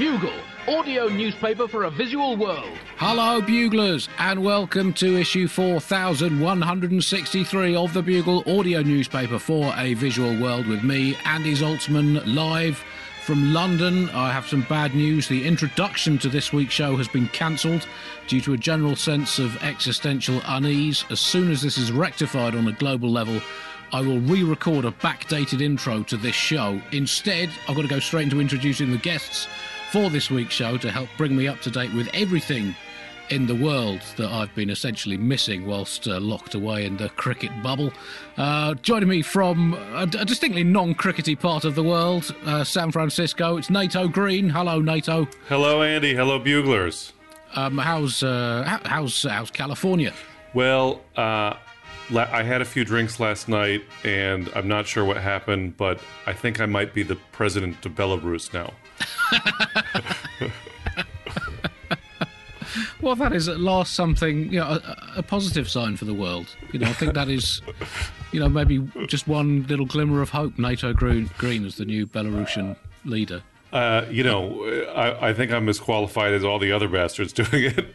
Bugle, audio newspaper for a visual world. Hello, Buglers, and welcome to issue 4163 of the Bugle audio newspaper for a visual world with me, Andy Zaltzman, live from London. I have some bad news. The introduction to this week's show has been cancelled due to a general sense of existential unease. As soon as this is rectified on a global level, I will re record a backdated intro to this show. Instead, I've got to go straight into introducing the guests for this week's show to help bring me up to date with everything in the world that I've been essentially missing whilst uh, locked away in the cricket bubble. Uh, joining me from a, a distinctly non crickety part of the world, uh, San Francisco, it's Nato Green. Hello, Nato. Hello, Andy. Hello, Buglers. Um, how's, uh, how, how's, how's California? Well, uh, I had a few drinks last night, and I'm not sure what happened, but I think I might be the president of Belarus now. well, that is at last something, you know, a, a, positive sign for the world. You know, I think that is, you know, maybe just one little glimmer of hope. Nato Green, Green as the new Belarusian leader. Uh, you know, I, I, think I'm as qualified as all the other bastards doing it.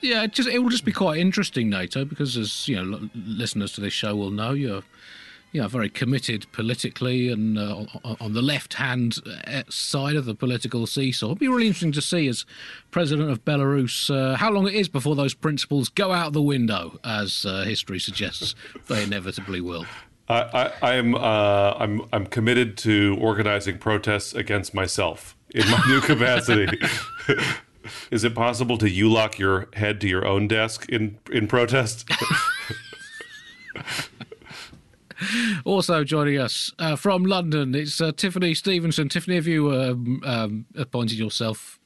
Yeah, it just it will just be quite interesting, Nato, because as you know, listeners to this show will know you're, you know, very committed politically and uh, on the left-hand uh, side of the political seesaw. It'll be really interesting to see as president of Belarus uh, how long it is before those principles go out the window, as uh, history suggests they inevitably will. I, am uh, I'm I'm committed to organizing protests against myself in my new capacity. Is it possible to you lock your head to your own desk in in protest? also joining us uh, from London, it's uh, Tiffany Stevenson. Tiffany, have you um, um, appointed yourself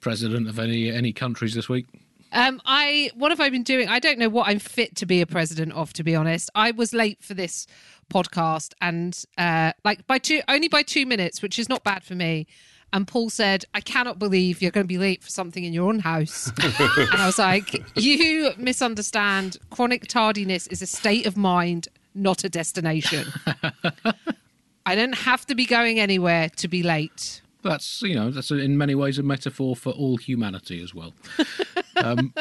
president of any any countries this week? Um, I what have I been doing? I don't know what I'm fit to be a president of. To be honest, I was late for this podcast, and uh, like by two, only by two minutes, which is not bad for me. And Paul said, "I cannot believe you're going to be late for something in your own house." and I was like, "You misunderstand. Chronic tardiness is a state of mind, not a destination. I don't have to be going anywhere to be late." That's you know that's in many ways a metaphor for all humanity as well. Um,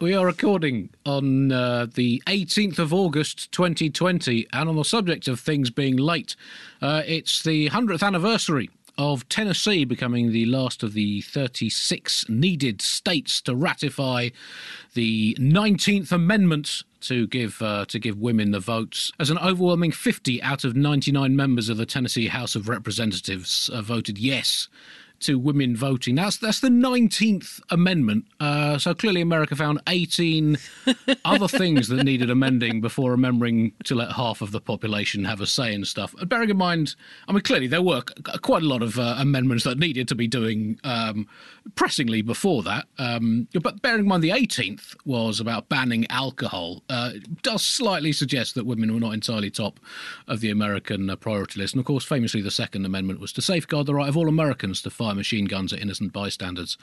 we are recording on uh, the 18th of August 2020, and on the subject of things being late, uh, it's the 100th anniversary of Tennessee becoming the last of the 36 needed states to ratify the 19th Amendment to give uh, to give women the votes. As an overwhelming 50 out of 99 members of the Tennessee House of Representatives uh, voted yes to women voting. That's that's the 19th Amendment. Uh, so clearly, America found 18 other things that needed amending before remembering to let half of the population have a say in stuff. And bearing in mind, I mean, clearly there were quite a lot of uh, amendments that needed to be doing um, pressingly before that. Um, but bearing in mind, the 18th was about banning alcohol. Uh, does slightly suggest that women were not entirely top of the American uh, priority list. And of course, famously, the Second Amendment was to safeguard the right of all Americans to fire machine guns at innocent bystanders.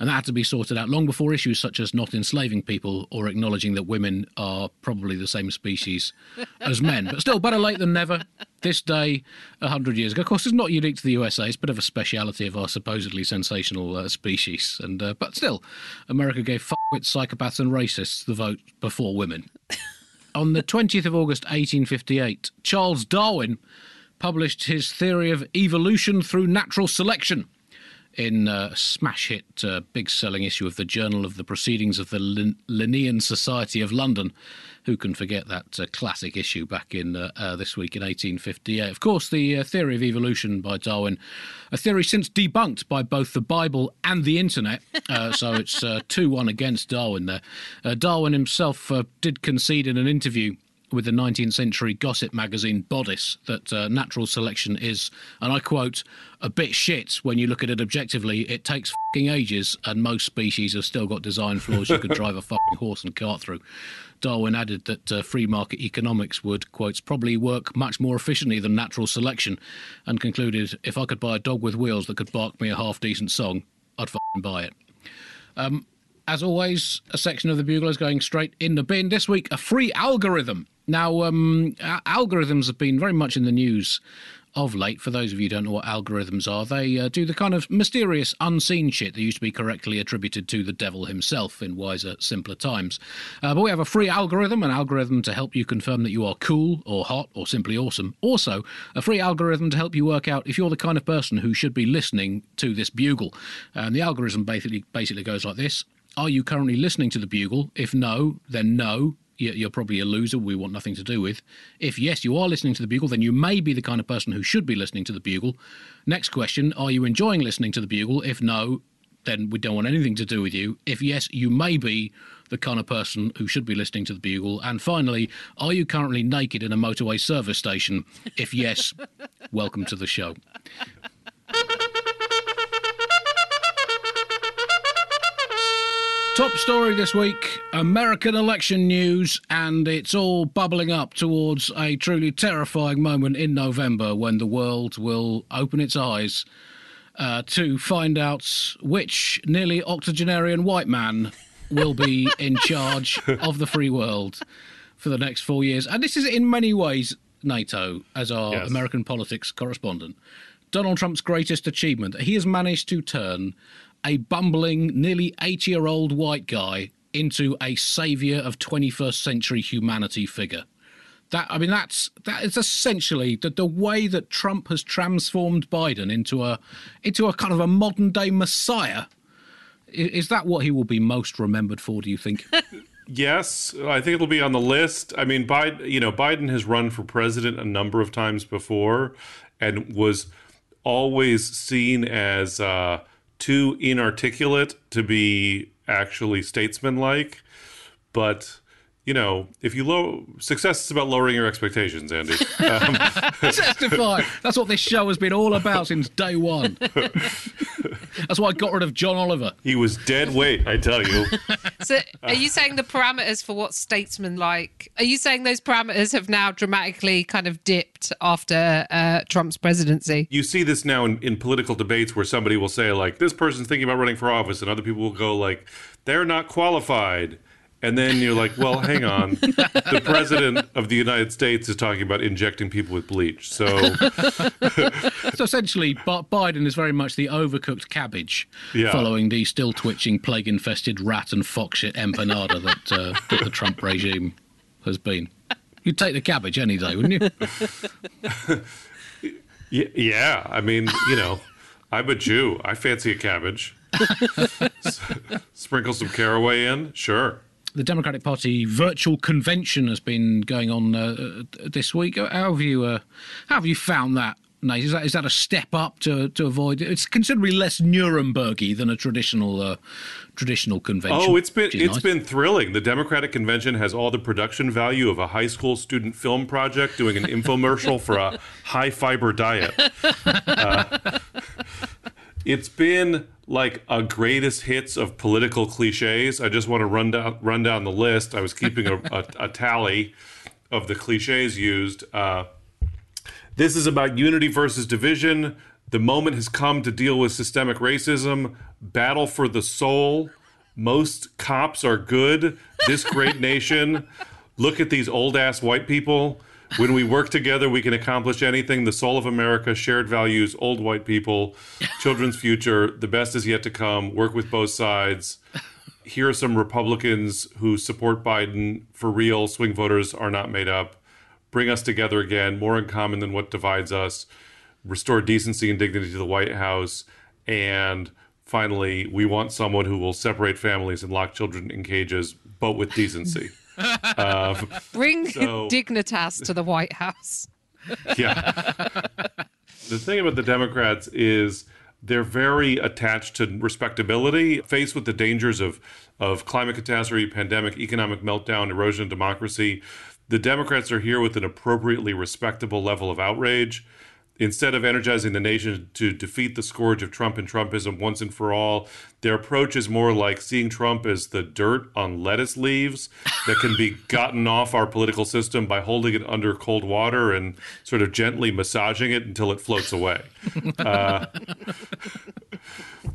And that had to be sorted out long before issues such as not enslaving people or acknowledging that women are probably the same species as men. But still, better late than never. This day, a hundred years ago. Of course, it's not unique to the USA. It's a bit of a speciality of our supposedly sensational uh, species. And uh, but still, America gave f- with psychopaths and racists the vote before women. On the 20th of August 1858, Charles Darwin published his theory of evolution through natural selection in a smash hit, uh, big selling issue of the Journal of the Proceedings of the Lin- Linnean Society of London. Who can forget that uh, classic issue back in uh, uh this week in 1858? Of course, the uh, theory of evolution by Darwin, a theory since debunked by both the Bible and the internet. Uh, so it's 2 1 against Darwin there. Darwin himself did concede in an interview with the 19th century gossip magazine Bodice that uh, natural selection is, and I quote, a bit shit when you look at it objectively. It takes fucking ages, and most species have still got design flaws you could drive a fucking horse and cart through. Darwin added that uh, free market economics would, quotes, probably work much more efficiently than natural selection, and concluded, if I could buy a dog with wheels that could bark me a half decent song, I'd fucking buy it. Um, as always, a section of the Bugle is going straight in the bin. This week, a free algorithm now, um, algorithms have been very much in the news of late, for those of you who don't know what algorithms are, they uh, do the kind of mysterious, unseen shit that used to be correctly attributed to the devil himself in wiser, simpler times. Uh, but we have a free algorithm, an algorithm to help you confirm that you are cool or hot or simply awesome. Also, a free algorithm to help you work out if you're the kind of person who should be listening to this bugle. And the algorithm basically basically goes like this. Are you currently listening to the bugle? If no, then no you're probably a loser we want nothing to do with. If yes, you are listening to the Bugle, then you may be the kind of person who should be listening to the Bugle. Next question Are you enjoying listening to the Bugle? If no, then we don't want anything to do with you. If yes, you may be the kind of person who should be listening to the Bugle. And finally, are you currently naked in a motorway service station? If yes, welcome to the show. Top story this week American election news, and it's all bubbling up towards a truly terrifying moment in November when the world will open its eyes uh, to find out which nearly octogenarian white man will be in charge of the free world for the next four years. And this is in many ways Nato, as our yes. American politics correspondent. Donald Trump's greatest achievement. He has managed to turn a bumbling, nearly 80 year old white guy into a savior of 21st century humanity figure. That I mean, that's that is essentially the, the way that Trump has transformed Biden into a into a kind of a modern day messiah. Is, is that what he will be most remembered for? Do you think? yes, I think it'll be on the list. I mean, Biden, you know, Biden has run for president a number of times before, and was always seen as. Uh, too inarticulate to be actually statesmanlike. But you know, if you low success is about lowering your expectations, Andy. Um, Testify. That's what this show has been all about since day one. That's why I got rid of John Oliver. He was dead weight, I tell you. So, are you saying the parameters for what statesman like? Are you saying those parameters have now dramatically kind of dipped after uh, Trump's presidency? You see this now in, in political debates where somebody will say like, "This person's thinking about running for office," and other people will go like, "They're not qualified." And then you're like, well, hang on. The president of the United States is talking about injecting people with bleach. So, so essentially, Biden is very much the overcooked cabbage, yeah. following the still twitching, plague-infested rat and fox shit empanada that, uh, that the Trump regime has been. You'd take the cabbage any day, wouldn't you? yeah, I mean, you know, I'm a Jew. I fancy a cabbage. Sprinkle some caraway in, sure the Democratic Party virtual convention has been going on uh, this week. How have you uh, how have you found that? Nate? Is that is that a step up to to avoid? It's considerably less Nurembergy than a traditional uh, traditional convention. Oh, it's been it's nice. been thrilling. The Democratic convention has all the production value of a high school student film project doing an infomercial for a high fiber diet. Uh, it's been like a greatest hits of political cliches. I just want to run down run down the list. I was keeping a, a, a tally of the cliches used. Uh, this is about unity versus division. The moment has come to deal with systemic racism. Battle for the soul. Most cops are good. This great nation. Look at these old ass white people. When we work together, we can accomplish anything. The soul of America, shared values, old white people, children's future, the best is yet to come. Work with both sides. Here are some Republicans who support Biden for real. Swing voters are not made up. Bring us together again, more in common than what divides us. Restore decency and dignity to the White House. And finally, we want someone who will separate families and lock children in cages, but with decency. Um, Bring so, dignitas to the White House. yeah. the thing about the Democrats is they're very attached to respectability, faced with the dangers of of climate catastrophe, pandemic, economic meltdown, erosion of democracy. The Democrats are here with an appropriately respectable level of outrage instead of energizing the nation to defeat the scourge of Trump and Trumpism once and for all, their approach is more like seeing Trump as the dirt on lettuce leaves that can be gotten off our political system by holding it under cold water and sort of gently massaging it until it floats away. Uh,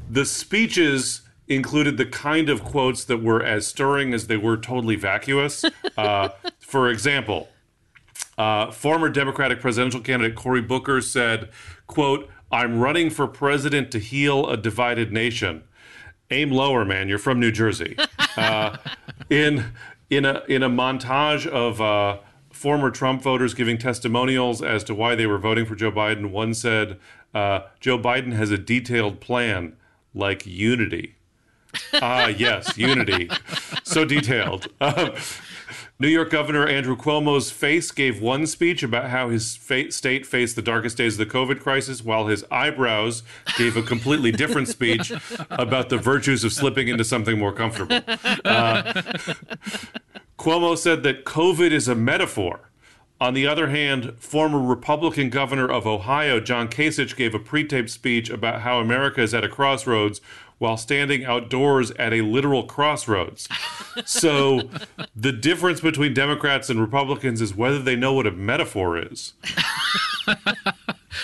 the speeches included the kind of quotes that were as stirring as they were totally vacuous. Uh, for example, Uh, former Democratic presidential candidate Cory Booker said, "quote I'm running for president to heal a divided nation." Aim lower, man. You're from New Jersey. Uh, in in a in a montage of uh, former Trump voters giving testimonials as to why they were voting for Joe Biden, one said, uh, "Joe Biden has a detailed plan, like unity." ah, yes, unity. So detailed. Um, New York Governor Andrew Cuomo's face gave one speech about how his fa- state faced the darkest days of the COVID crisis, while his eyebrows gave a completely different speech about the virtues of slipping into something more comfortable. Uh, Cuomo said that COVID is a metaphor. On the other hand, former Republican governor of Ohio, John Kasich, gave a pre taped speech about how America is at a crossroads while standing outdoors at a literal crossroads. So the difference between Democrats and Republicans is whether they know what a metaphor is.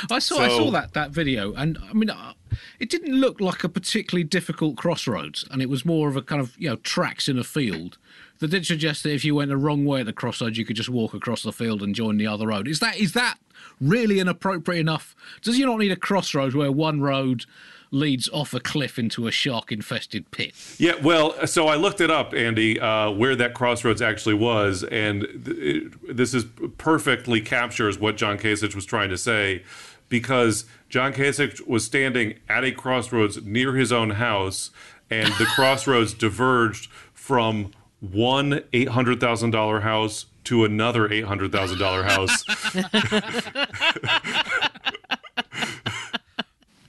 I saw I saw that that video, and I mean, uh, it didn't look like a particularly difficult crossroads, and it was more of a kind of you know tracks in a field. That did suggest that if you went the wrong way at the crossroads, you could just walk across the field and join the other road. Is that is that really inappropriate enough? Does you not need a crossroads where one road leads off a cliff into a shark-infested pit? Yeah, well, so I looked it up, Andy, uh, where that crossroads actually was, and th- it, this is perfectly captures what John Kasich was trying to say, because John Kasich was standing at a crossroads near his own house, and the crossroads diverged from one eight hundred thousand dollar house to another eight hundred thousand dollar house.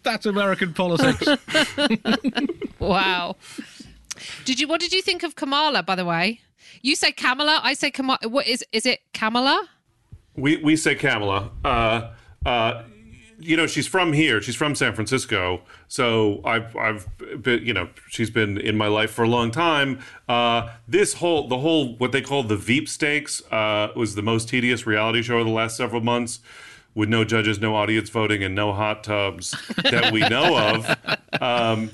That's American politics. Wow. Did you? What did you think of Kamala? By the way, you say Kamala. I say Kamala. What is? Is it Kamala? We we say Kamala. Uh, uh, you know, she's from here. She's from San Francisco. So I've I've been, you know, she's been in my life for a long time. Uh, this whole the whole what they call the Veep stakes uh, was the most tedious reality show of the last several months. With no judges, no audience voting, and no hot tubs that we know of. Um,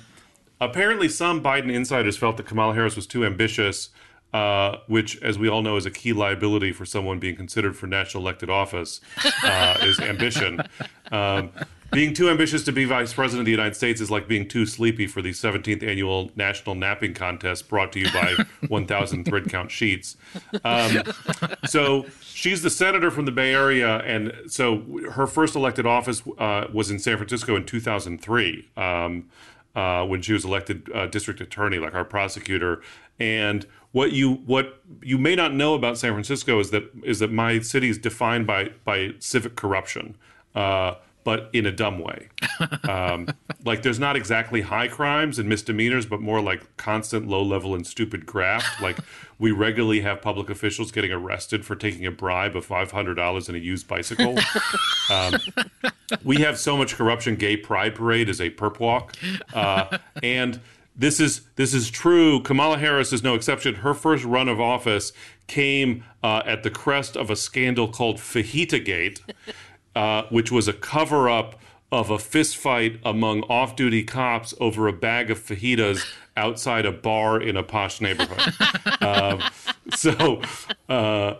apparently, some Biden insiders felt that Kamala Harris was too ambitious, uh, which, as we all know, is a key liability for someone being considered for national elected office, uh, is ambition. Um, being too ambitious to be vice president of the United States is like being too sleepy for the 17th annual national napping contest brought to you by 1,000 thread count sheets. Um, so she's the senator from the Bay Area, and so her first elected office uh, was in San Francisco in 2003 um, uh, when she was elected uh, district attorney, like our prosecutor. And what you what you may not know about San Francisco is that is that my city is defined by by civic corruption. Uh, but in a dumb way. Um, like there's not exactly high crimes and misdemeanors, but more like constant low level and stupid graft. Like we regularly have public officials getting arrested for taking a bribe of five hundred dollars in a used bicycle. Um, we have so much corruption. Gay Pride Parade is a perp walk, uh, and this is this is true. Kamala Harris is no exception. Her first run of office came uh, at the crest of a scandal called Fajita Gate uh, which was a cover up of a fist fight among off duty cops over a bag of fajitas outside a bar in a posh neighborhood. um, so, uh,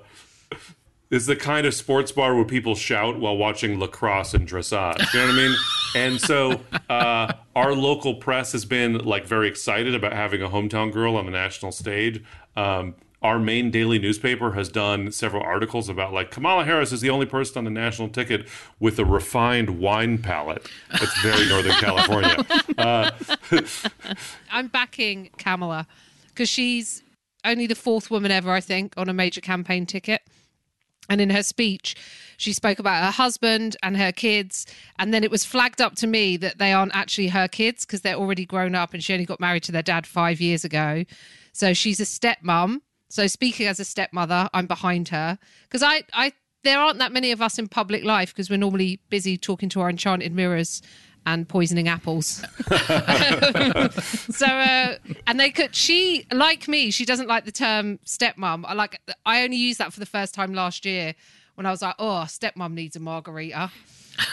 it's the kind of sports bar where people shout while watching lacrosse and dressage. You know what I mean? And so, uh, our local press has been like very excited about having a hometown girl on the national stage. Um, our main daily newspaper has done several articles about like Kamala Harris is the only person on the national ticket with a refined wine palate. It's very Northern California. Uh, I'm backing Kamala because she's only the fourth woman ever, I think, on a major campaign ticket. And in her speech, she spoke about her husband and her kids. And then it was flagged up to me that they aren't actually her kids because they're already grown up and she only got married to their dad five years ago. So she's a stepmom. So speaking as a stepmother, I'm behind her because I, I, there aren't that many of us in public life because we're normally busy talking to our enchanted mirrors and poisoning apples. so uh, and they could she like me she doesn't like the term stepmom i like i only used that for the first time last year when I was like, "Oh, stepmom needs a margarita."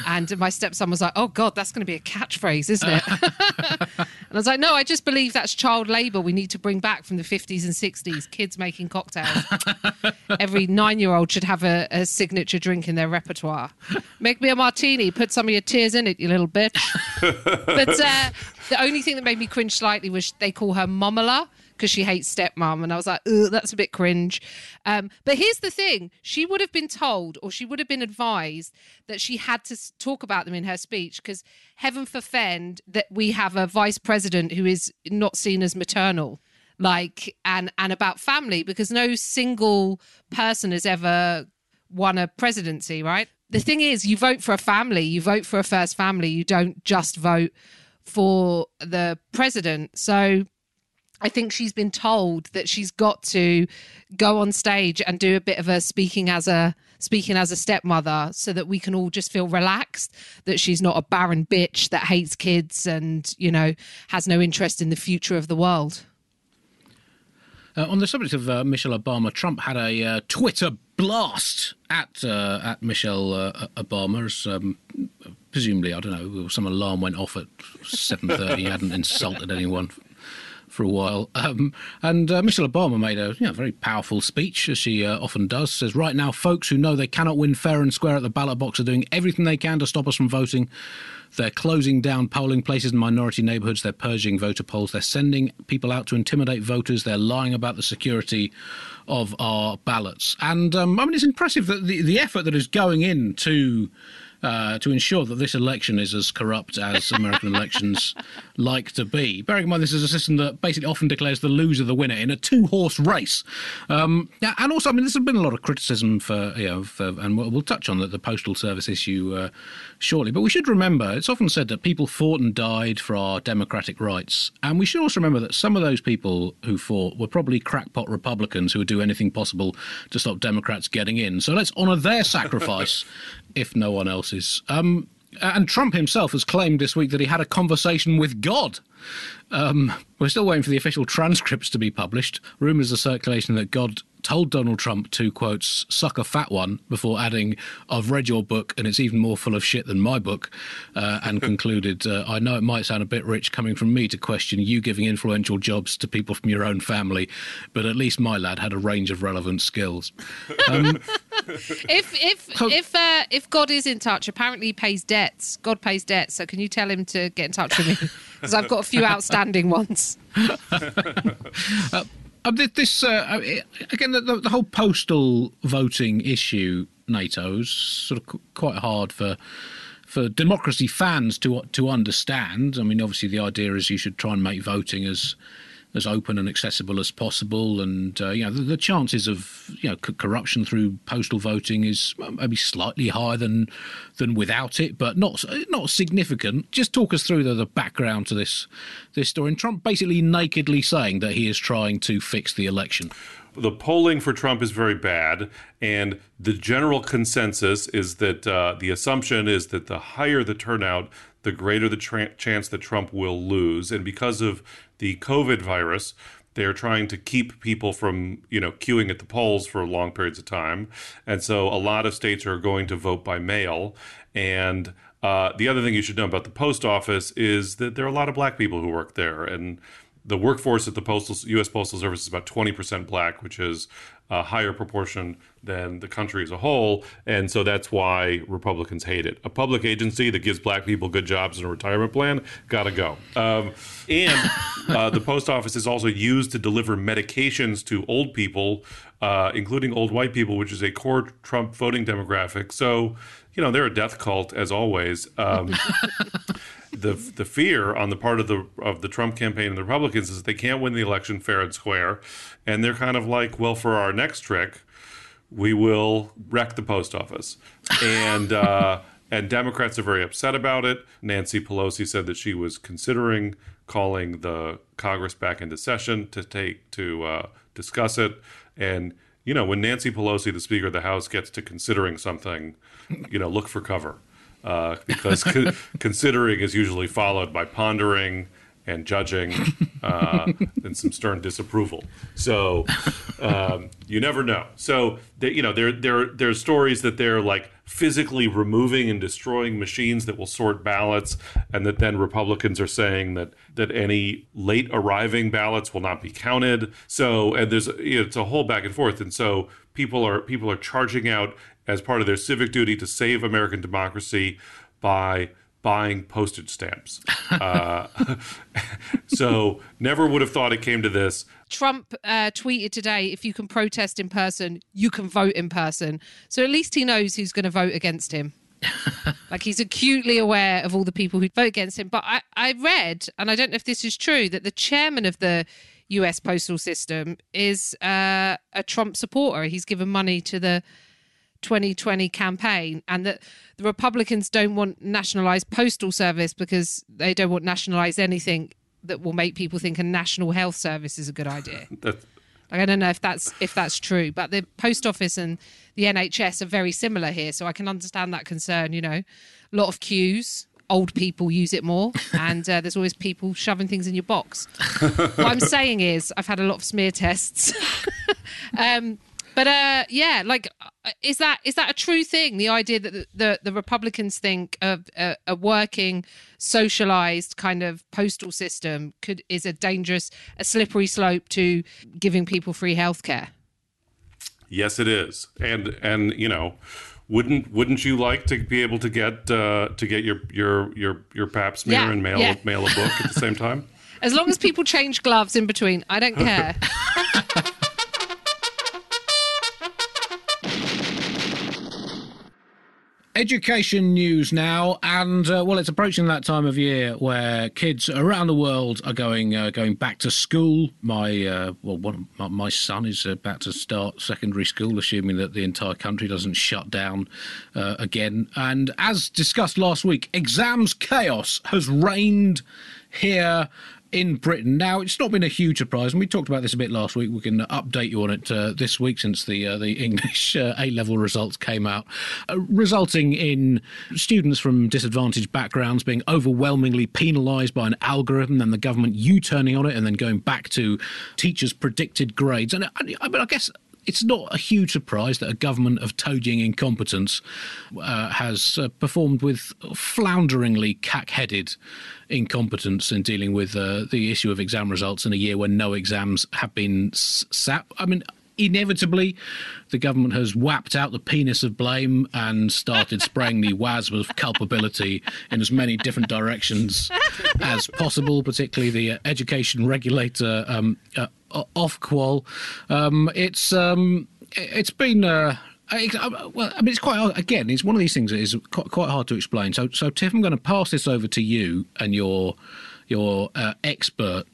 And my stepson was like, "Oh God, that's going to be a catchphrase, isn't it?" and I was like, "No, I just believe that's child labour. We need to bring back from the fifties and sixties. Kids making cocktails. Every nine-year-old should have a, a signature drink in their repertoire. Make me a martini. Put some of your tears in it, you little bitch." but uh, the only thing that made me cringe slightly was they call her Momala because she hates stepmom. And I was like, that's a bit cringe. Um, but here's the thing she would have been told or she would have been advised that she had to talk about them in her speech because heaven forfend that we have a vice president who is not seen as maternal like and and about family because no single person has ever won a presidency right the thing is you vote for a family you vote for a first family you don't just vote for the president so I think she's been told that she's got to go on stage and do a bit of a speaking as a speaking as a stepmother so that we can all just feel relaxed that she's not a barren bitch that hates kids and you know has no interest in the future of the world. Uh, on the subject of uh, Michelle Obama, Trump had a uh, Twitter blast at uh, at Michelle uh, Obama. Um, presumably, I don't know, some alarm went off at seven thirty. he hadn't insulted anyone for a while. Um, and uh, Michelle Obama made a you know, very powerful speech, as she uh, often does. Says, right now, folks who know they cannot win fair and square at the ballot box are doing everything they can to stop us from voting. They're closing down polling places in minority neighbourhoods. They're purging voter polls. They're sending people out to intimidate voters. They're lying about the security of our ballots. And um, I mean, it's impressive that the, the effort that is going in to uh, to ensure that this election is as corrupt as American elections like to be. Bearing in mind, this is a system that basically often declares the loser the winner in a two-horse race. Um, yeah, and also, I mean, there's been a lot of criticism for, you know, for, and we'll, we'll touch on the, the postal service issue uh, shortly. But we should remember, it's often said that people fought and died for our democratic rights, and we should also remember that some of those people who fought were probably crackpot Republicans who would do anything possible to stop Democrats getting in. So let's honour their sacrifice if no one else's. Um, and Trump himself has claimed this week that he had a conversation with God. Um, we're still waiting for the official transcripts to be published. Rumours are circulating that God told Donald Trump to, quote, suck a fat one before adding, I've read your book and it's even more full of shit than my book, uh, and concluded, uh, I know it might sound a bit rich coming from me to question you giving influential jobs to people from your own family, but at least my lad had a range of relevant skills. Um, If if if uh, if God is in touch, apparently he pays debts. God pays debts. So can you tell him to get in touch with me? Because I've got a few outstanding ones. Uh, thi- this uh, uh, again, the, the, whole postal voting issue, Nato's sort of qu- quite hard for for democracy fans to to understand. I mean, obviously, the idea is you should try and make voting as as open and accessible as possible, and uh, you know the, the chances of you know c- corruption through postal voting is maybe slightly higher than than without it, but not not significant. Just talk us through the, the background to this this story. And Trump basically nakedly saying that he is trying to fix the election. the polling for Trump is very bad, and the general consensus is that uh, the assumption is that the higher the turnout, the greater the tra- chance that Trump will lose. And because of the COVID virus, they're trying to keep people from, you know, queuing at the polls for long periods of time. And so a lot of states are going to vote by mail. And uh, the other thing you should know about the post office is that there are a lot of black people who work there. And the workforce at the postal U.S. Postal Service is about 20% black, which is a higher proportion than the country as a whole, and so that's why Republicans hate it. A public agency that gives black people good jobs and a retirement plan, gotta go. Um, and uh, the post office is also used to deliver medications to old people, uh, including old white people, which is a core Trump voting demographic. So, you know, they're a death cult as always. Um, the the fear on the part of the of the Trump campaign and the Republicans is they can't win the election fair and square, and they're kind of like, well, for our next trick, we will wreck the post office, and uh, and Democrats are very upset about it. Nancy Pelosi said that she was considering calling the Congress back into session to take to uh, discuss it, and you know when Nancy Pelosi, the Speaker of the House, gets to considering something, you know, look for cover uh, because co- considering is usually followed by pondering and judging uh, and some stern disapproval. So um, you never know. So they, you know there there there's stories that they're like physically removing and destroying machines that will sort ballots, and that then Republicans are saying that that any late arriving ballots will not be counted. So and there's you know, it's a whole back and forth, and so people are people are charging out as part of their civic duty to save American democracy by buying postage stamps. Uh, so never would have thought it came to this. Trump uh, tweeted today if you can protest in person, you can vote in person. So at least he knows who's going to vote against him. like he's acutely aware of all the people who vote against him. But I, I read, and I don't know if this is true, that the chairman of the US postal system is uh, a Trump supporter. He's given money to the 2020 campaign and that the Republicans don't want nationalized postal service because they don't want nationalized anything that will make people think a national health service is a good idea. Like I don't know if that's if that's true, but the post office and the NHS are very similar here, so I can understand that concern. You know, a lot of queues. Old people use it more, and uh, there's always people shoving things in your box. what I'm saying is, I've had a lot of smear tests. um, but uh, yeah, like, uh, is that is that a true thing? The idea that the the, the Republicans think of a, a working, socialized kind of postal system could is a dangerous, a slippery slope to giving people free healthcare. yes, it is, and and you know. Wouldn't wouldn't you like to be able to get uh, to get your your your your pap smear Yeah, and mail yeah. mail a book at the same time? As long as people change gloves in between, I don't care. Education news now, and uh, well, it's approaching that time of year where kids around the world are going uh, going back to school. My uh, well, one, my, my son is about to start secondary school, assuming that the entire country doesn't shut down uh, again. And as discussed last week, exams chaos has reigned here in Britain. Now, it's not been a huge surprise, and we talked about this a bit last week. We can update you on it uh, this week since the uh, the English uh, A level results came out, uh, resulting in students from disadvantaged backgrounds being overwhelmingly penalised by an algorithm, and the government U turning on it, and then going back to teachers' predicted grades. And I, I mean, I guess it's not a huge surprise that a government of toadying incompetence uh, has uh, performed with flounderingly cack-headed incompetence in dealing with uh, the issue of exam results in a year when no exams have been sat. I mean. Inevitably, the government has whapped out the penis of blame and started spraying the wasp of culpability in as many different directions as possible, particularly the uh, education regulator um, uh, o- Ofqual. Um, it's um, it- it's been. Uh, I- well, I mean, it's quite hard. Again, it's one of these things that is quite, hard to explain. So, so Tiff, I'm going to pass this over to you and your your uh, expert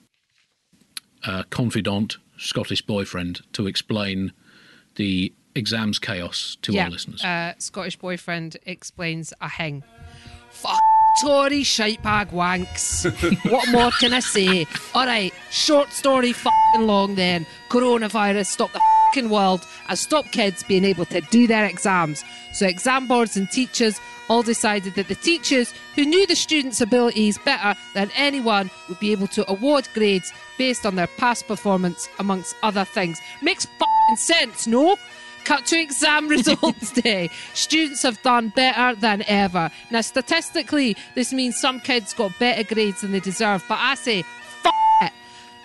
uh, confidant Scottish boyfriend to explain the exams chaos to our listeners. Uh, Scottish boyfriend explains a hang. Fuck Tory shitebag wanks. what more can I say? All right, short story fucking long then. Coronavirus stopped the fucking world and stopped kids being able to do their exams. So exam boards and teachers all decided that the teachers who knew the students' abilities better than anyone would be able to award grades based on their past performance, amongst other things. Makes fucking sense, no? Cut to exam results day. Students have done better than ever. Now, statistically, this means some kids got better grades than they deserve, but I say, f it.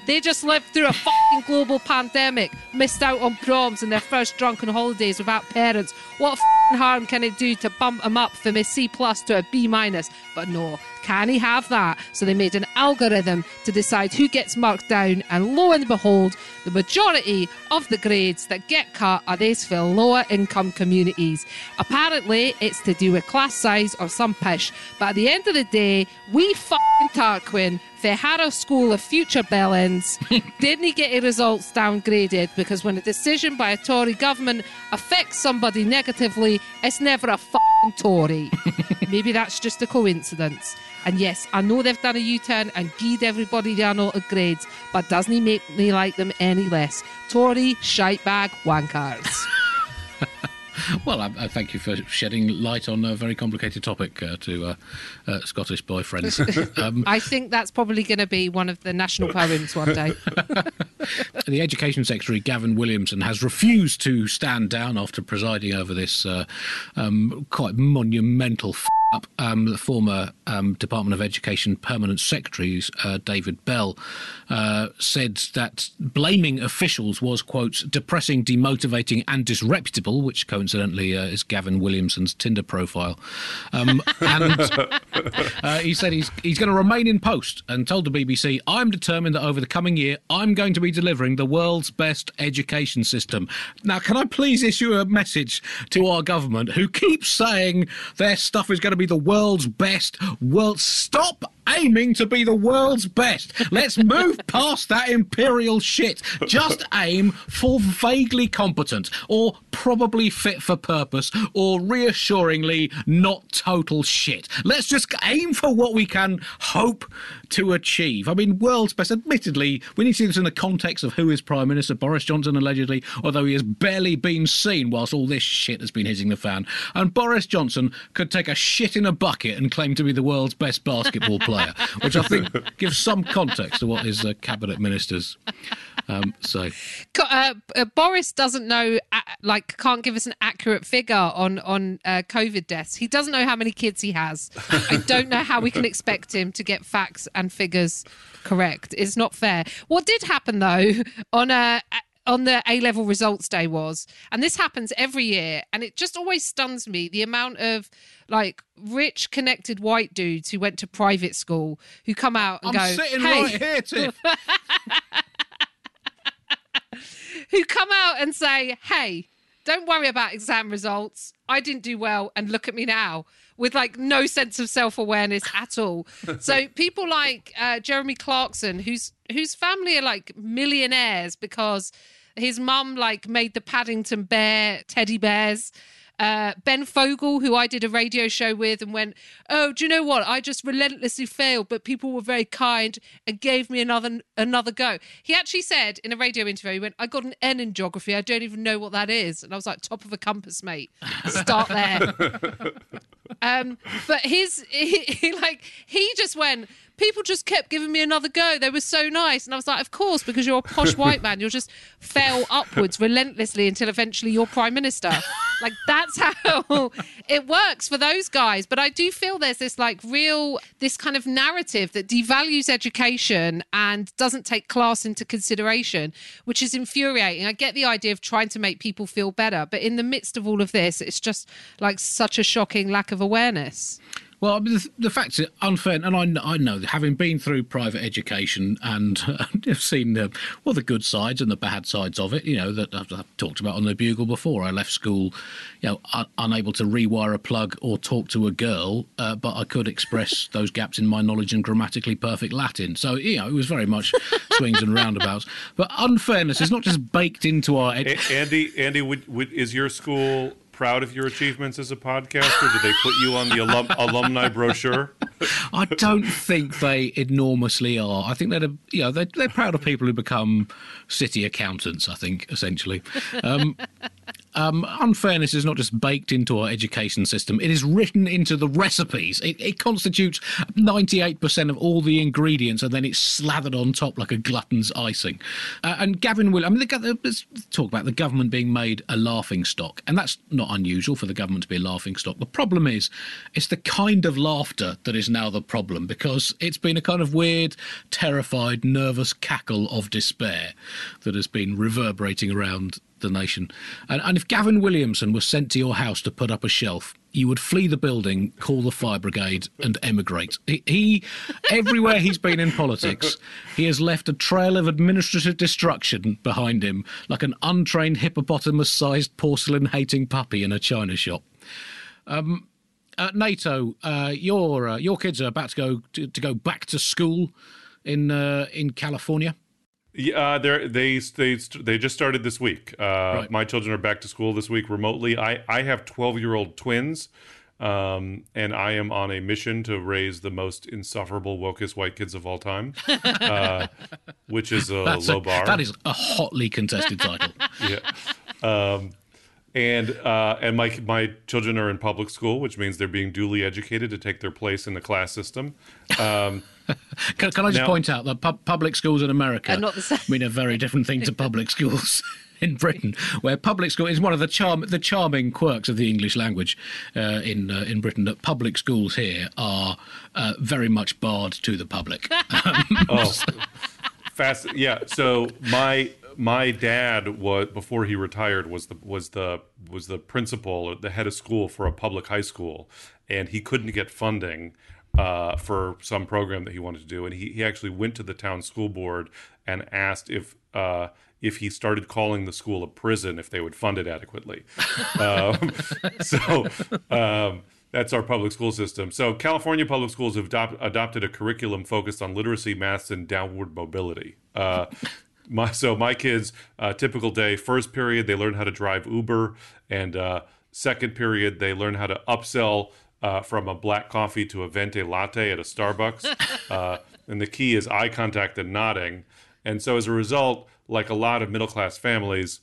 They just lived through a fucking global pandemic, missed out on proms and their first drunken holidays without parents. What harm can it do to bump them up from a C plus to a B minus? But no, can he have that? So they made an algorithm to decide who gets marked down, and lo and behold, the majority of the grades that get cut are those for lower income communities. Apparently, it's to do with class size or some pish, but at the end of the day, we fucking Tarquin the Harrow School of Future Bellends didn't he get his results downgraded because when a decision by a Tory government affects somebody negatively, it's never a fucking Tory. Maybe that's just a coincidence. And yes, I know they've done a U-turn and gied everybody their noted grades, but doesn't he make me like them any less? Tory shitebag wankers. Well, I, I thank you for shedding light on a very complicated topic uh, to uh, uh, Scottish boyfriends. Um, I think that's probably going to be one of the national poems one day. the Education Secretary, Gavin Williamson, has refused to stand down after presiding over this uh, um, quite monumental f- up. Um, the former um, Department of Education Permanent Secretary, uh, David Bell, uh, said that blaming officials was, quote, depressing, demotivating, and disreputable, which coincidentally uh, is Gavin Williamson's Tinder profile. Um, and uh, he said he's, he's going to remain in post and told the BBC, I'm determined that over the coming year, I'm going to be delivering the world's best education system. Now, can I please issue a message to our government who keeps saying their stuff is going to be the world's best? World, stop aiming to be the world's best. Let's move past that imperial shit. Just aim for vaguely competent or probably fit for purpose or reassuringly not total shit. Let's just aim for what we can hope to achieve. I mean, world's best. Admittedly, we need to see this in the context of who is Prime Minister Boris Johnson, allegedly, although he has barely been seen whilst all this shit has been hitting the fan. And Boris Johnson could take a shit in a bucket and claim to be the world's best basketball player, which I think gives some context to what his uh, cabinet ministers um, say. Co- Uh, uh, Boris doesn't know, uh, like, can't give us an accurate figure on on uh, COVID deaths. He doesn't know how many kids he has. I don't know how we can expect him to get facts and figures correct. It's not fair. What did happen though on a on the A level results day was, and this happens every year, and it just always stuns me the amount of like rich, connected white dudes who went to private school who come out and I'm go, sitting "Hey, right here, Tiff. who come out and say, hey, don't worry about exam results. I didn't do well, and look at me now with like no sense of self awareness at all. so people like uh, Jeremy Clarkson, whose whose family are like millionaires because his mum like made the Paddington Bear teddy bears. Uh, ben Fogle, who I did a radio show with, and went, "Oh, do you know what? I just relentlessly failed, but people were very kind and gave me another another go." He actually said in a radio interview, "He went, I got an N in geography. I don't even know what that is." And I was like, "Top of a compass, mate. Start there." um, but his, he, he, like, he just went. People just kept giving me another go. They were so nice, and I was like, "Of course, because you're a posh white man. You'll just fail upwards relentlessly until eventually you're prime minister." Like that's how it works for those guys. But I do feel there's this like real, this kind of narrative that devalues education and doesn't take class into consideration, which is infuriating. I get the idea of trying to make people feel better, but in the midst of all of this, it's just like such a shocking lack of awareness. Well, I mean, the, the fact is unfair, and I, I know having been through private education and uh, have seen the well the good sides and the bad sides of it. You know that I've, I've talked about on the Bugle before. I left school, you know, un, unable to rewire a plug or talk to a girl, uh, but I could express those gaps in my knowledge in grammatically perfect Latin. So you know, it was very much swings and roundabouts. But unfairness is not just baked into our. Ed- A- Andy, Andy, would, would, is your school proud of your achievements as a podcaster? Did they put you on the alum, alumni brochure? I don't think they enormously are. I think they're, you know, they're, they're proud of people who become city accountants. I think essentially. Um, um, unfairness is not just baked into our education system; it is written into the recipes. It, it constitutes ninety-eight percent of all the ingredients, and then it's slathered on top like a glutton's icing. Uh, and Gavin will. I mean, the, go- let's talk about the government being made a laughing stock, and that's not unusual for the government to be a laughing stock. The problem is, it's the kind of laughter that is now the problem because it's been a kind of weird, terrified, nervous cackle of despair that has been reverberating around the nation. And, and if Gavin Williamson was sent to your house to put up a shelf, you would flee the building, call the fire brigade, and emigrate. He, he everywhere he's been in politics, he has left a trail of administrative destruction behind him, like an untrained hippopotamus-sized porcelain-hating puppy in a china shop. Um, uh, Nato, uh, your uh, your kids are about to go to, to go back to school in uh, in California. Yeah, uh, they're, they they they just started this week. Uh, Right. My children are back to school this week remotely. I I have twelve year old twins, um, and I am on a mission to raise the most insufferable wokest white kids of all time, uh, which is a That's low a- bar. That is a hotly contested title. yeah. Um, and uh, and my my children are in public school, which means they're being duly educated to take their place in the class system. Um, Can, can I just Now- point out that pub- public schools in America Are not the same. mean a very different thing to public schools in Britain, where public school is one of the charm the charming quirks of the English language uh, in uh, in Britain. That public schools here are uh, very much barred to the public. oh, fast. Yeah. So my my dad was before he retired was the was the was the principal, the head of school for a public high school, and he couldn't get funding uh, for some program that he wanted to do, and he, he actually went to the town school board and asked if. Uh, if he started calling the school a prison, if they would fund it adequately, um, so um, that's our public school system. So California public schools have adopt, adopted a curriculum focused on literacy, maths, and downward mobility. Uh, my so my kids, uh, typical day, first period they learn how to drive Uber, and uh, second period they learn how to upsell uh, from a black coffee to a venti latte at a Starbucks. uh, and the key is eye contact and nodding. And so as a result, like a lot of middle class families,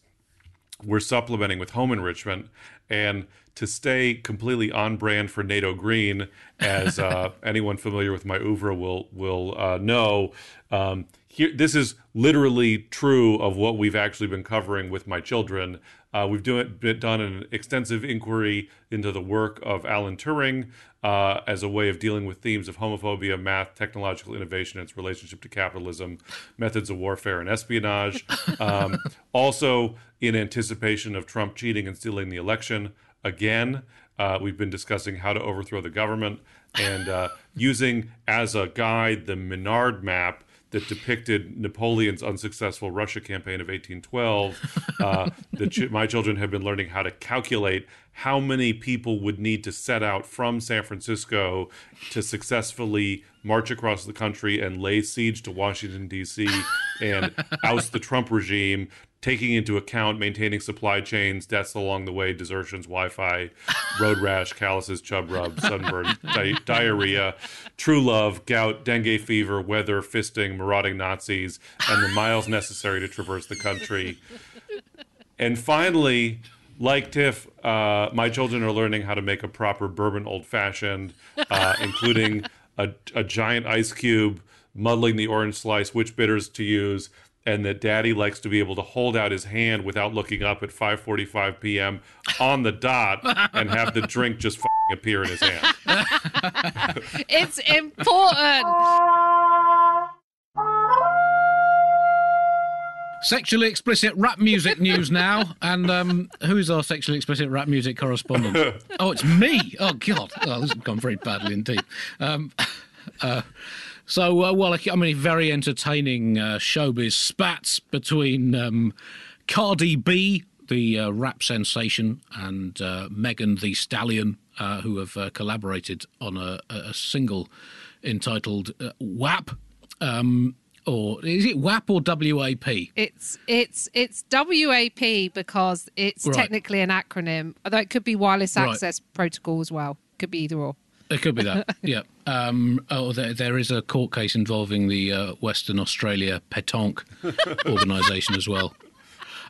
we're supplementing with home enrichment and to stay completely on brand for Nato Green, as uh, anyone familiar with my oeuvre will will uh, know. Um, here, this is literally true of what we've actually been covering with my children. Uh, we've do it, been, done an extensive inquiry into the work of Alan Turing uh, as a way of dealing with themes of homophobia, math, technological innovation, and its relationship to capitalism, methods of warfare, and espionage. Um, also, in anticipation of Trump cheating and stealing the election again, uh, we've been discussing how to overthrow the government and uh, using as a guide the Minard map that depicted Napoleon's unsuccessful Russia campaign of 1812. Uh, the ch- my children have been learning how to calculate how many people would need to set out from San Francisco to successfully march across the country and lay siege to Washington, D.C., and oust the Trump regime. Taking into account maintaining supply chains, deaths along the way, desertions, Wi-Fi, road rash, calluses, chub rub, sunburn, di- diarrhea, true love, gout, dengue fever, weather, fisting, marauding Nazis, and the miles necessary to traverse the country. And finally, like Tiff, uh, my children are learning how to make a proper bourbon old fashioned, uh, including a, a giant ice cube, muddling the orange slice, which bitters to use, and that Daddy likes to be able to hold out his hand without looking up at 5:45 p.m. on the dot and have the drink just f***ing appear in his hand. It's important. Sexually explicit rap music news now, and um, who's our sexually explicit rap music correspondent? Oh, it's me. Oh God, oh, this has gone very badly indeed. Um, uh, so, uh, well, I mean, very entertaining uh, showbiz spats between um, Cardi B, the uh, rap sensation, and uh, Megan Thee Stallion, uh, who have uh, collaborated on a, a single entitled uh, WAP. Um, or is it WAP or WAP? It's it's it's WAP because it's Right. technically an acronym, although it could be wireless Right. access protocol as well. Could be either or. It could be that, yeah. Um, oh, there, there is a court case involving the uh, Western Australia Petanque organisation as well.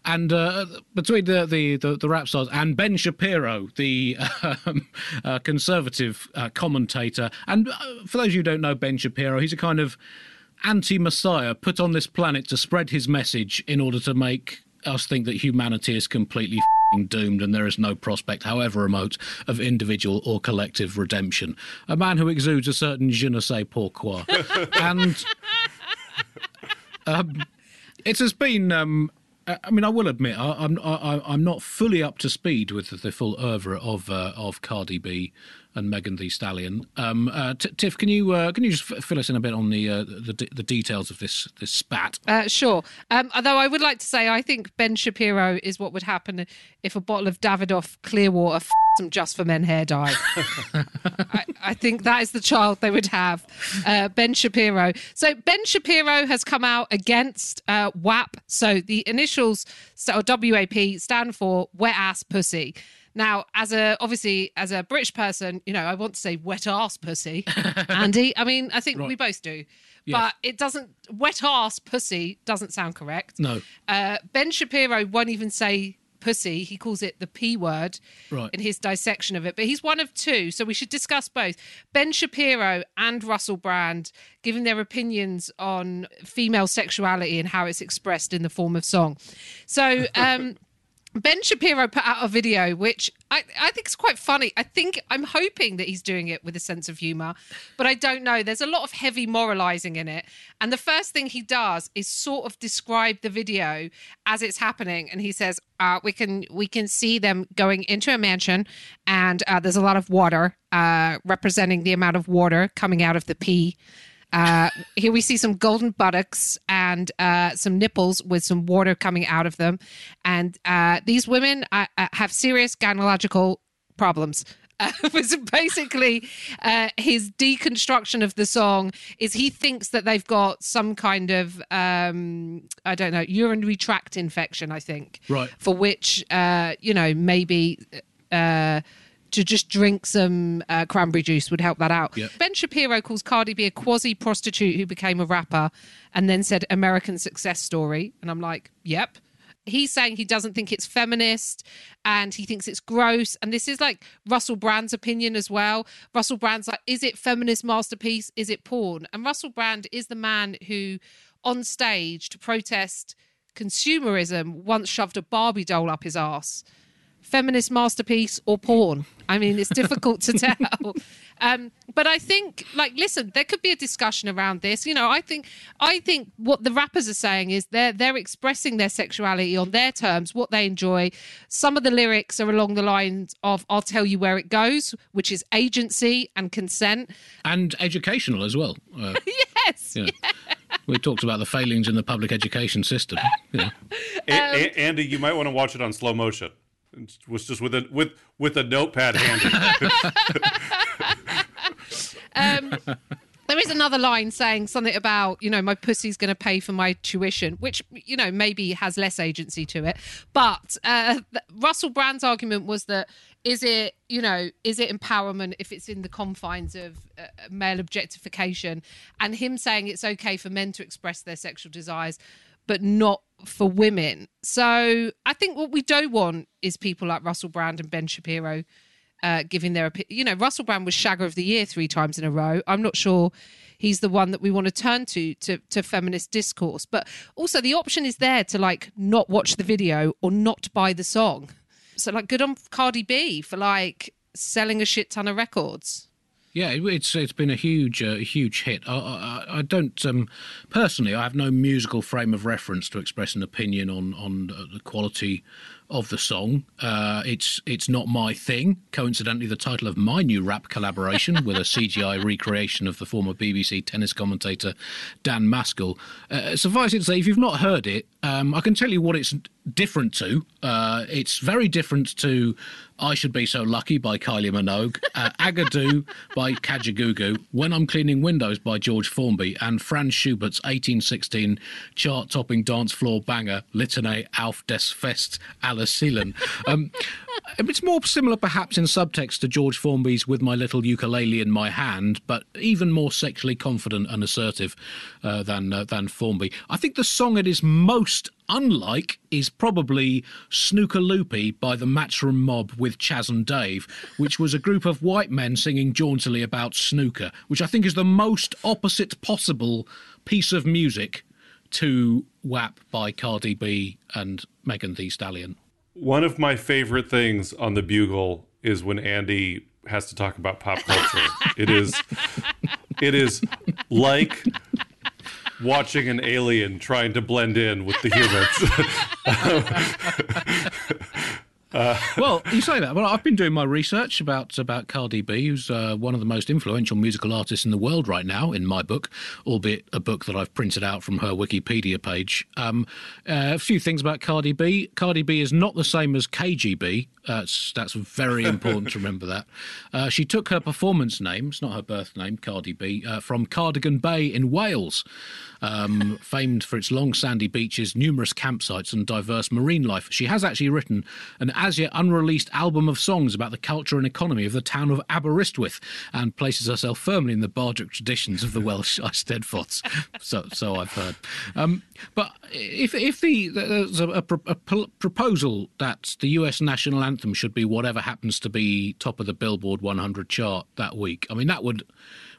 And uh, between the, the, the, the rap stars and Ben Shapiro, the um, uh, conservative uh, commentator. And uh, for those of you who don't know Ben Shapiro, he's a kind of anti messiah put on this planet to spread his message in order to make us think that humanity is completely f***ing doomed and there is no prospect, however remote, of individual or collective redemption. A man who exudes a certain je ne sais pourquoi. and um, it has been. Um, I mean, I will admit, I, I'm I, I'm not fully up to speed with the, the full oeuvre of uh, of Cardi B and Megan Thee Stallion. Um, uh, T- Tiff, can you uh, can you just f- fill us in a bit on the uh, the, d- the details of this this spat? Uh, sure. Um, although I would like to say, I think Ben Shapiro is what would happen if a bottle of Davidoff Clearwater f- some Just for Men hair dye. I, I think that is the child they would have, uh, Ben Shapiro. So Ben Shapiro has come out against uh, WAP. So the initials so WAP stand for wet ass pussy. Now, as a obviously as a British person, you know, I want to say wet ass pussy, Andy. I mean, I think we both do, but it doesn't. Wet ass pussy doesn't sound correct. No. Uh, ben Shapiro won't even say pussy. He calls it the P word Right. in his dissection of it. But he's one of two, so we should discuss both. Ben Shapiro and Russell Brand giving their opinions on female sexuality and how it's expressed in the form of song. So, um, Ben Shapiro put out a video, which I, I think is quite funny. I think I'm hoping that he's doing it with a sense of humor, but I don't know. There's a lot of heavy moralizing in it. And the first thing he does is sort of describe the video as it's happening. And he says, uh, we can we can see them going into a mansion and uh, there's a lot of water uh, representing the amount of water coming out of the pee. Uh, here we see some golden buttocks and uh, some nipples with some water coming out of them. And uh, these women uh, uh, have serious gynecological problems. Uh, was basically uh, his deconstruction of the song is he thinks that they've got some kind of um, I don't know urinary tract infection I think Right. for which uh, you know maybe uh, to just drink some uh, cranberry juice would help that out. Yep. Ben Shapiro calls Cardi B a quasi prostitute who became a rapper and then said American success story. And I'm like, yep. He's saying he doesn't think it's feminist and he thinks it's gross. And this is like Russell Brand's opinion as well. Russell Brand's like, is it feminist masterpiece? Is it porn? And Russell Brand is the man who, on stage to protest consumerism, once shoved a Barbie doll up his ass feminist masterpiece or porn. I mean, it's difficult to tell. Um, but I think, like, listen, there could be a discussion around this. You know, I think, I think what the rappers are saying is they're they're expressing their sexuality on their terms, what they enjoy. Some of the lyrics are along the lines of "I'll tell you where it goes," which is agency and consent. and educational as well. Uh, Yes, you know. We talked about the failings in the public education system. You know. A- A- Andy, you might want to watch it on slow motion. It was just with a with with a notepad handy. Um, there is another line saying something about, you know, my pussy's going to pay for my tuition, which, you know, maybe has less agency to it. But uh, Russell Brand's argument was that is it, you know, is it empowerment if it's in the confines of uh, male objectification? And him saying it's okay for men to express their sexual desires, but not for women. So I think what we don't want is people like Russell Brand and Ben Shapiro uh, giving their opinion. You know, Russell Brand was Shagger of the Year three times in a row. I'm not sure he's the one that we want to turn to to to feminist discourse. But also, the option is there to like not watch the video or not buy the song. So, like, good on Cardi B for like selling a shit ton of records. Yeah, it- it's it's been a huge uh, huge hit. I, I, I don't um, personally. I have no musical frame of reference to express an opinion on on uh, the quality of the song. Uh, it's it's not my thing. Coincidentally, the title of my new rap collaboration with a CGI recreation of the former BBC tennis commentator Dan Maskell. Uh, suffice it to say, if you've not heard it, um, I can tell you what it's different to. Uh, it's very different to I Should Be So Lucky by Kylie Minogue, uh, Agadoo by Kajagoogoo, When I'm Cleaning Windows by George Formby, and Franz Schubert's 1816 chart topping dance floor banger, Litane auf des Fest aller Seelen. Um, it's more similar perhaps in subtext to George Formby's With My Little Ukulele in My Hand, but even more sexually confident and assertive uh, than, uh, than Formby. I think the song it is most unlike is probably Snooker Loopy by the Matchroom Mob with Chaz and Dave, which was a group of white men singing jauntily about snooker, which I think is the most opposite possible piece of music to WAP by Cardi B and Megan Thee Stallion. One of my favorite things on the Bugle is when Andy has to talk about pop culture. it is it is like watching an alien trying to blend in with the humans. Well, you say that. Well, I've been doing my research about about Cardi B, who's uh, one of the most influential musical artists in the world right now, in my book, albeit a book that I've printed out from her Wikipedia page. Um, uh, a few things about Cardi B. Cardi B is not the same as KGB. That's that's very important to remember that. Uh, she took her performance name, it's not her birth name, Cardi B, uh, from Cardigan Bay in Wales, um, famed for its long sandy beaches, numerous campsites, and diverse marine life. She has actually written an as yet unreleased album of songs about the culture and economy of the town of Aberystwyth and places herself firmly in the bardic traditions of the Welsh Eisteddfods. so, so I've heard. Um, but if if the there's a, a, a, proposal that the U.S. national anthem should be whatever happens to be top of the Billboard 100 chart that week, I mean that would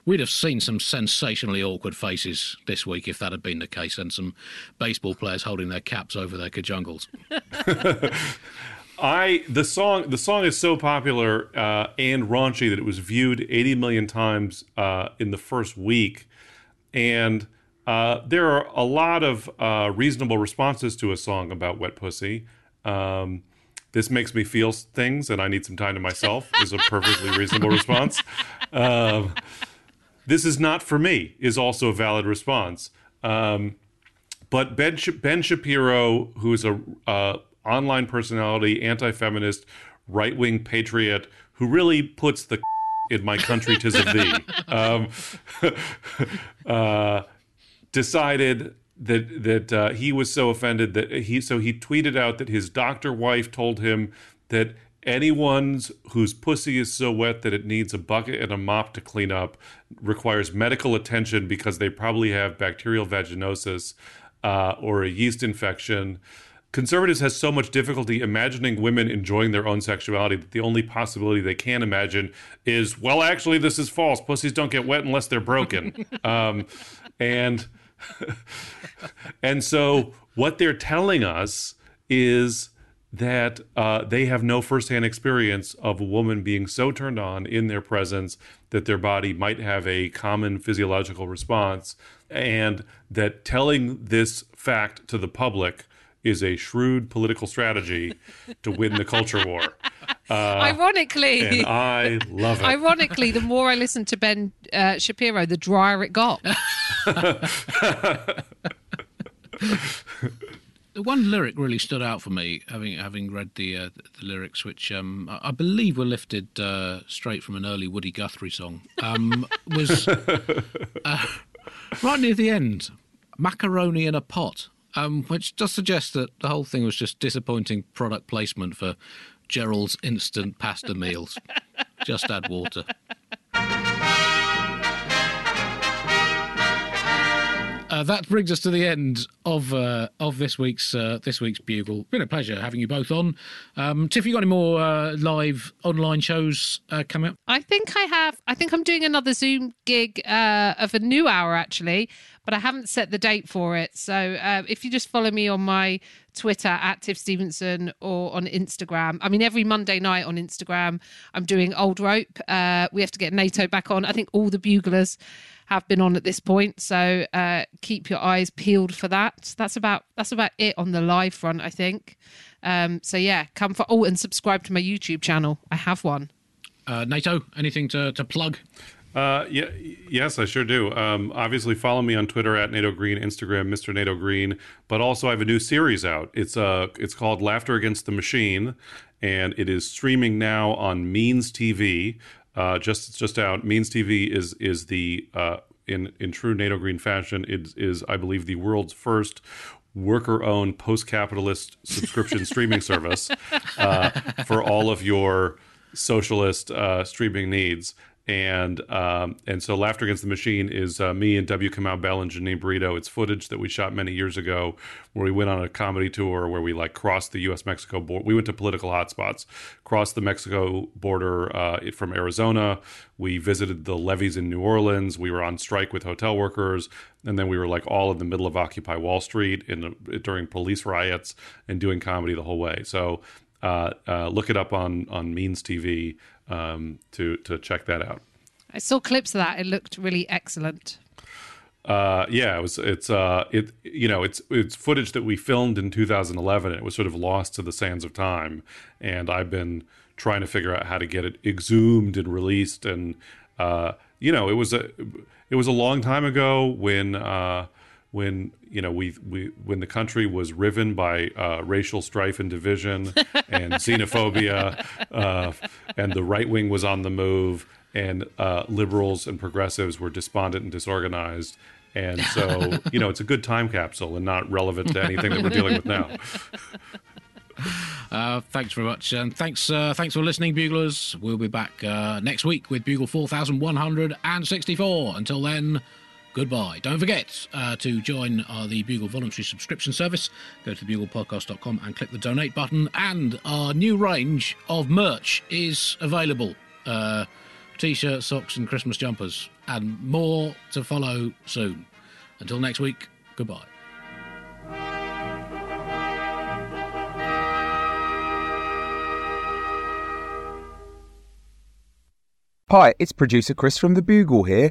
we'd have seen some sensationally awkward faces this week if that had been the case, and some baseball players holding their caps over their kajungles. I the song the song is so popular uh, and raunchy that it was viewed 80 million times uh, in the first week, and uh, there are a lot of uh, reasonable responses to a song about wet pussy. Um, this makes me feel things, and I need some time to myself. is a perfectly reasonable response. Um, this is not for me is also a valid response. Um, but Ben, ben Shapiro, who is a uh, online personality, anti-feminist, right-wing patriot, who really puts the in my country tis of thee, um, uh, decided that that uh, he was so offended that he so he tweeted out that his doctor wife told him that anyone's whose pussy is so wet that it needs a bucket and a mop to clean up requires medical attention because they probably have bacterial vaginosis uh, or a yeast infection. Conservatives has so much difficulty imagining women enjoying their own sexuality that the only possibility they can imagine is, well, actually, this is false. Pussies don't get wet unless they're broken. um, and and so what they're telling us is that uh, they have no firsthand experience of a woman being so turned on in their presence that their body might have a common physiological response, and that telling this fact to the public is a shrewd political strategy to win the culture war. Uh, Ironically, and I love it. Ironically, the more I listened to Ben uh, Shapiro, the drier it got. the one lyric really stood out for me, having having read the uh, the lyrics, which um, I believe were lifted uh, straight from an early Woody Guthrie song, um, was uh, right near the end, "Macaroni in a Pot," um, which does suggest that the whole thing was just disappointing product placement for Gerald's instant pasta meals. Just add water. Uh, that brings us to the end of uh, of this week's uh, this week's bugle. Been a pleasure having you both on. Um, Tiff, you got any more uh, live online shows uh, coming up? I think I have. I think I'm doing another Zoom gig of a new hour actually, but I haven't set the date for it. So if you just follow me on my Twitter at Tiff Stevenson or on Instagram. I mean, every Monday night on Instagram, I'm doing Old Rope. we have to get Nato back on. I think all the buglers have been on at this point. So uh, keep your eyes peeled for that. That's about that's about it on the live front, I think. Um, so yeah, come for oh and subscribe to my YouTube channel. I have one. Uh, Nato, anything to, to plug? Uh, yeah, yes, I sure do. Um, obviously, follow me on Twitter at Nato Green, Instagram Mr. Nato Green. But also, I have a new series out. It's uh, it's called Laughter Against the Machine, and it is streaming now on Means TV uh, just just out. Means TV is is the uh, in in true Nato Green fashion. It is I believe the world's first worker-owned post-capitalist subscription streaming service uh, for all of your socialist uh, streaming needs and um, and so laughter against the machine is uh, me and W. Kamau Bell and Janine Brito. It's footage that we shot many years ago, where we went on a comedy tour where we like crossed the U.S. Mexico border. We went to political hotspots, crossed the Mexico border uh, from Arizona. We visited the levees in New Orleans. We were on strike with hotel workers, and then we were like all in the middle of Occupy Wall Street in during police riots and doing comedy the whole way. So uh, uh, look it up on on Means TV um, to to check that out. I saw clips of that. It looked really excellent. Uh, yeah, it was. It's uh, it you know, it's it's footage that we filmed in 2011. It was sort of lost to the sands of time, and I've been trying to figure out how to get it exhumed and released. And uh, you know, it was a it was a long time ago when uh, when you know we we when the country was riven by uh, racial strife and division and xenophobia, uh, and the right wing was on the move, and uh, liberals and progressives were despondent and disorganized. And so, you know, it's a good time capsule and not relevant to anything that we're dealing with now. Uh, thanks very much, and thanks uh, thanks for listening, buglers. We'll be back uh, next week with Bugle four thousand one hundred and sixty four. Until then. Goodbye. Don't forget uh, to join uh, the Bugle voluntary subscription service. Go to buglepodcast.com and click the donate button. And our new range of merch is available uh, t shirts, socks, and Christmas jumpers. And more to follow soon. Until next week, goodbye. Hi, it's producer Chris from The Bugle here.